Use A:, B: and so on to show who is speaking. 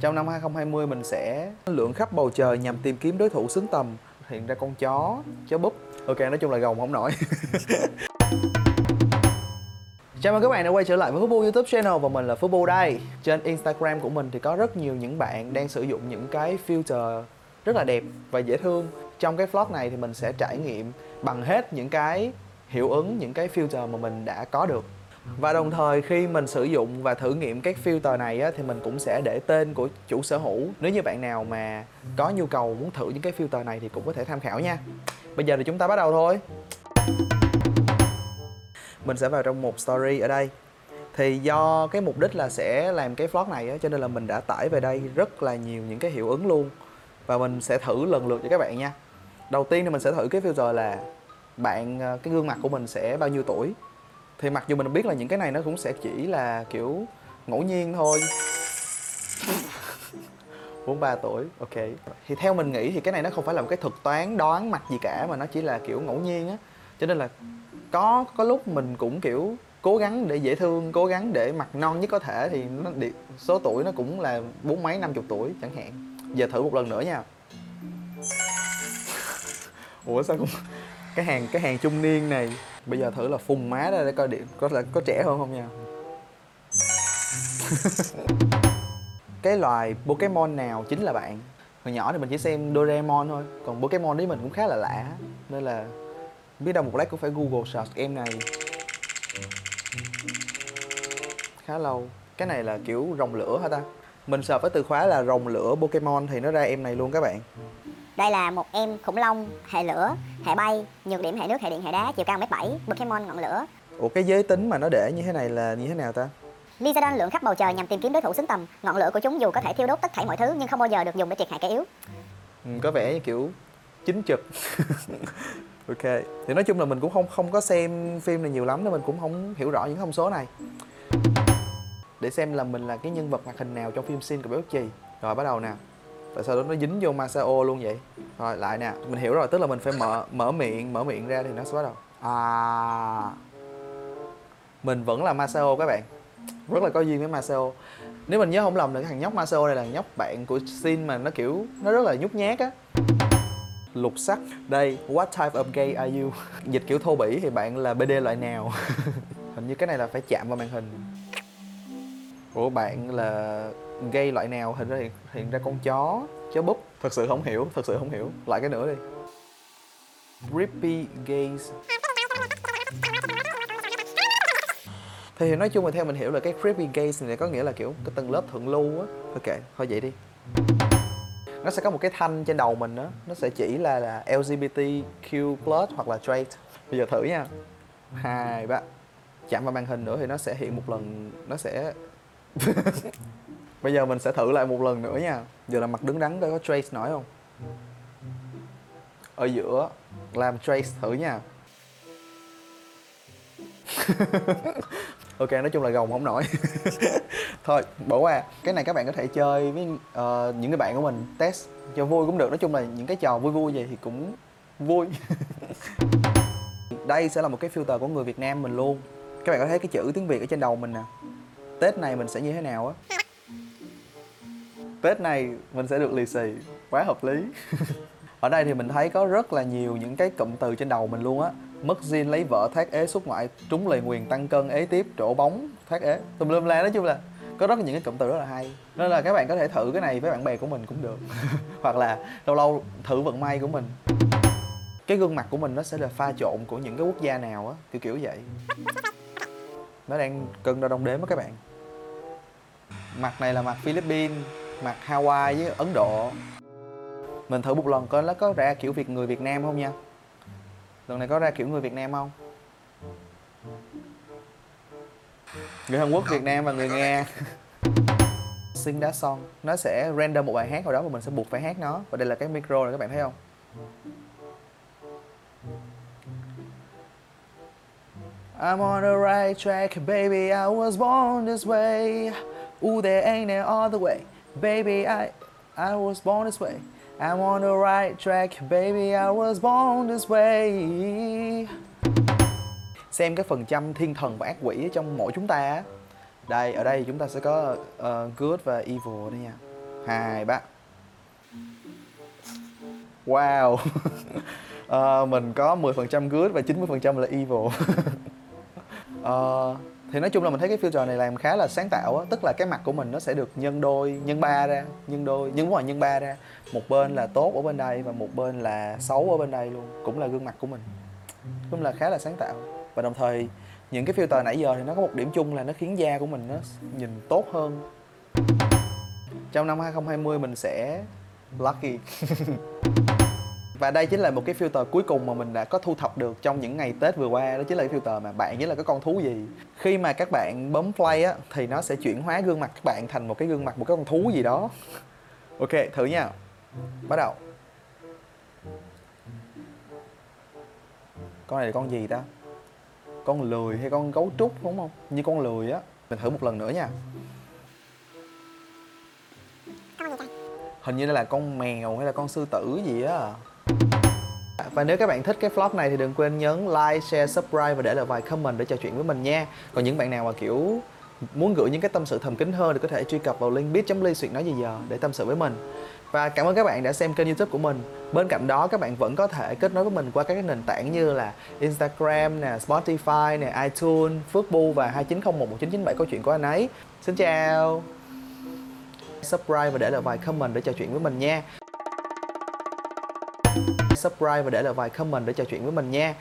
A: Trong năm 2020 mình sẽ lượn khắp bầu trời nhằm tìm kiếm đối thủ xứng tầm Hiện ra con chó, chó búp Ok, nói chung là gồng không nổi Chào mừng các bạn đã quay trở lại với Phú Bu YouTube channel và mình là Phú Bu đây. Trên Instagram của mình thì có rất nhiều những bạn đang sử dụng những cái filter rất là đẹp và dễ thương. Trong cái vlog này thì mình sẽ trải nghiệm bằng hết những cái hiệu ứng, những cái filter mà mình đã có được. Và đồng thời khi mình sử dụng và thử nghiệm các filter này á, thì mình cũng sẽ để tên của chủ sở hữu. Nếu như bạn nào mà có nhu cầu muốn thử những cái filter này thì cũng có thể tham khảo nha. Bây giờ thì chúng ta bắt đầu thôi. Mình sẽ vào trong một story ở đây. Thì do cái mục đích là sẽ làm cái vlog này á cho nên là mình đã tải về đây rất là nhiều những cái hiệu ứng luôn. Và mình sẽ thử lần lượt cho các bạn nha. Đầu tiên thì mình sẽ thử cái filter là bạn ờ, cái gương mặt của mình sẽ bao nhiêu tuổi? Thì mặc dù mình biết là những cái này nó cũng sẽ chỉ là, kiểu, ngẫu nhiên thôi. 43 tuổi, ok. Thì theo mình nghĩ thì cái này nó không phải là một cái thuật toán đoán mặt gì cả, mà nó chỉ là, kiểu, ngẫu nhiên á. Cho nên là có có lúc mình cũng, kiểu, cố gắng để dễ thương, cố gắng để mặt non nhất có thể thì nó số tuổi nó cũng là bốn mấy, năm chục tuổi chẳng hạn. Giờ thử một lần nữa nha. Ủa, sao cũng cái hàng cái hàng trung niên này. Bây giờ thử là phùng má ra để coi điện có là có trẻ hơn không nha. Cái loài Pokemon nào chính là bạn? Hồi nhỏ thì mình chỉ xem Doraemon thôi, còn Pokemon đấy mình cũng khá là lạ. Nên là biết đâu một lát cũng phải google search em này. Khá lâu. Cái này là kiểu rồng lửa hả ta? Mình search với từ khóa là rồng lửa pokemon thì nó ra em này luôn các bạn
B: Đây là một em khủng long, hệ lửa, hệ bay, nhược điểm hệ nước, hệ điện, hệ đá, chiều cao 1m7, Pokemon ngọn lửa.
A: ủa cái giới tính mà nó để như thế này là như thế nào ta
B: Lizardon lượn khắp bầu trời nhằm tìm kiếm đối thủ xứng tầm. Ngọn lửa của chúng dù có thể thiêu đốt tất thảy mọi thứ nhưng không bao giờ được dùng để triệt hạ kẻ yếu.
A: ừ, có vẻ như kiểu chính trực ok thì nói chung là mình cũng không không có xem phim này nhiều lắm nên mình cũng không hiểu rõ những thông số này để xem là mình là cái nhân vật hoạt hình nào trong phim Sin của bé Chì. Rồi, bắt đầu nè. Tại sao nó dính vô Masao luôn vậy? Rồi, lại nè, mình hiểu rồi, tức là mình phải mở mở miệng mở miệng ra thì nó sẽ bắt đầu. À mình vẫn là Masao các bạn. Rất là có duyên với Masao nếu mình nhớ không lầm là cái thằng nhóc Masao này là nhóc bạn của Sin mà nó kiểu, nó rất là nhút nhát á. Lục sắc. Đây, what type of gay are you? Dịch kiểu thô bỉ thì bạn là bd loại nào? Hình như cái này là phải chạm vào màn hình của bạn là gây loại nào? Hình ra hiện, hiện ra con chó chó búp. Thật sự không hiểu thật sự không hiểu. Lại cái nữa đi. Creepy gaze. Thì nói chung là theo mình hiểu là cái creepy gaze này có nghĩa là kiểu cái tầng lớp thượng lưu á. Ok thôi vậy đi. Nó sẽ có một cái thanh trên đầu mình đó nó sẽ chỉ là là LGBTQ hoặc là straight. Bây giờ thử nha. Hai ba. Chạm vào màn hình nữa thì nó sẽ hiện một lần nó sẽ bây giờ mình sẽ thử lại một lần nữa nha. Giờ là mặt đứng đắn coi có trace nổi không? Ở giữa làm trace thử nha. Ok nói chung là gồng không nổi. Thôi bỏ qua. Cái này các bạn có thể chơi với uh, những cái bạn của mình test cho vui cũng được. Nói chung là những cái trò vui vui vậy thì cũng vui. Đây sẽ là một cái filter của người Việt Nam mình luôn. Các bạn có thấy cái chữ tiếng Việt ở trên đầu mình nè? Tết này mình sẽ như thế nào á? Tết này mình sẽ được lì xì, quá hợp lý. Ở đây thì mình thấy có rất là nhiều những cái cụm từ trên đầu mình luôn á. Mất zin lấy vợ thác ế, xuất ngoại, trúng lời nguyền, tăng cân, ế tiếp, trổ bóng thác ế. Tùm lum la, nói chung là có rất là những cái cụm từ rất là hay. Nên là các bạn có thể thử cái này với bạn bè của mình cũng được. Hoặc là lâu lâu thử vận may của mình. Cái gương mặt của mình nó sẽ là pha trộn của những cái quốc gia nào á, kiểu kiểu vậy. Nó đang cân đo đong đếm á các bạn mặt này là mặt Philippines mặt Hawaii với Ấn Độ. Mình thử một lần coi nó có ra kiểu việt người Việt Nam không nha. Lần này có ra kiểu người Việt Nam không? Người Hàn Quốc Việt Nam và người Nga. Sing Đá Son nó sẽ render một bài hát nào đó và mình sẽ buộc phải hát nó. Và đây là cái micro này các bạn thấy không? I'm on the right track, baby. I was born this way. Ooh, there ain't no other way, baby. I I was born this way. I'm on the right track, baby. I was born this way. Xem cái phần trăm thiên thần và ác quỷ ở trong mỗi chúng ta á. Đây, ở đây chúng ta sẽ có uh, good và evil đây nha. hai ba wow uh, mình có 10% good và 90% là evil uh, thì nói chung là mình thấy cái filter này làm khá là sáng tạo á. Tức là cái mặt của mình nó sẽ được nhân đôi, nhân ba ra, nhân đôi, nhân ngoài nhân ba ra. Một bên là tốt ở bên đây và một bên là xấu ở bên đây luôn. Cũng là gương mặt của mình. Cũng là khá là sáng tạo. Và đồng thời, những cái filter nãy giờ thì nó có một điểm chung là nó khiến da của mình nó nhìn tốt hơn. Trong năm 2020 mình sẽ lucky. và đây chính là một cái filter cuối cùng mà mình đã có thu thập được trong những ngày Tết vừa qua. Đó chính là cái filter mà bạn chính là cái con thú gì. Khi mà các bạn bấm play á thì nó sẽ chuyển hóa gương mặt các bạn thành một cái gương mặt một cái con thú gì đó. Ok thử nha. Bắt đầu. Con này là con gì ta? Con lười hay con gấu trúc đúng không? Như con lười á. Mình thử một lần nữa nha. Hình như đây là con mèo hay là con sư tử gì á và nếu các bạn thích cái vlog này thì đừng quên nhấn like, share, subscribe và để lại vài comment để trò chuyện với mình nha. Còn những bạn nào mà kiểu muốn gửi những cái tâm sự thầm kín hơn thì có thể truy cập vào link bit.ly xuyệt nói gì giờ để tâm sự với mình. Và cảm ơn các bạn đã xem kênh youtube của mình. Bên cạnh đó các bạn vẫn có thể kết nối với mình qua các nền tảng như là Instagram nè, Spotify nè, iTunes, Phước và 29011997 câu chuyện của anh ấy. Xin chào. Subscribe và để lại vài comment để trò chuyện với mình nha subscribe và để lại vài comment để trò chuyện với mình nha.